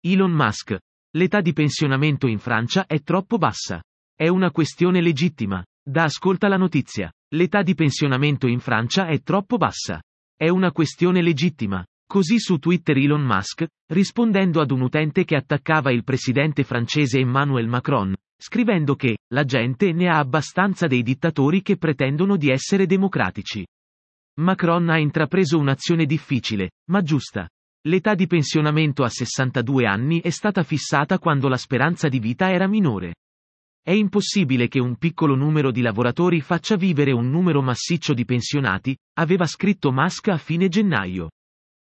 Elon Musk. L'età di pensionamento in Francia è troppo bassa. È una questione legittima. Da ascolta la notizia. L'età di pensionamento in Francia è troppo bassa. È una questione legittima. Così su Twitter Elon Musk, rispondendo ad un utente che attaccava il presidente francese Emmanuel Macron, scrivendo che, la gente ne ha abbastanza dei dittatori che pretendono di essere democratici. Macron ha intrapreso un'azione difficile, ma giusta. L'età di pensionamento a 62 anni è stata fissata quando la speranza di vita era minore. È impossibile che un piccolo numero di lavoratori faccia vivere un numero massiccio di pensionati, aveva scritto Musk a fine gennaio.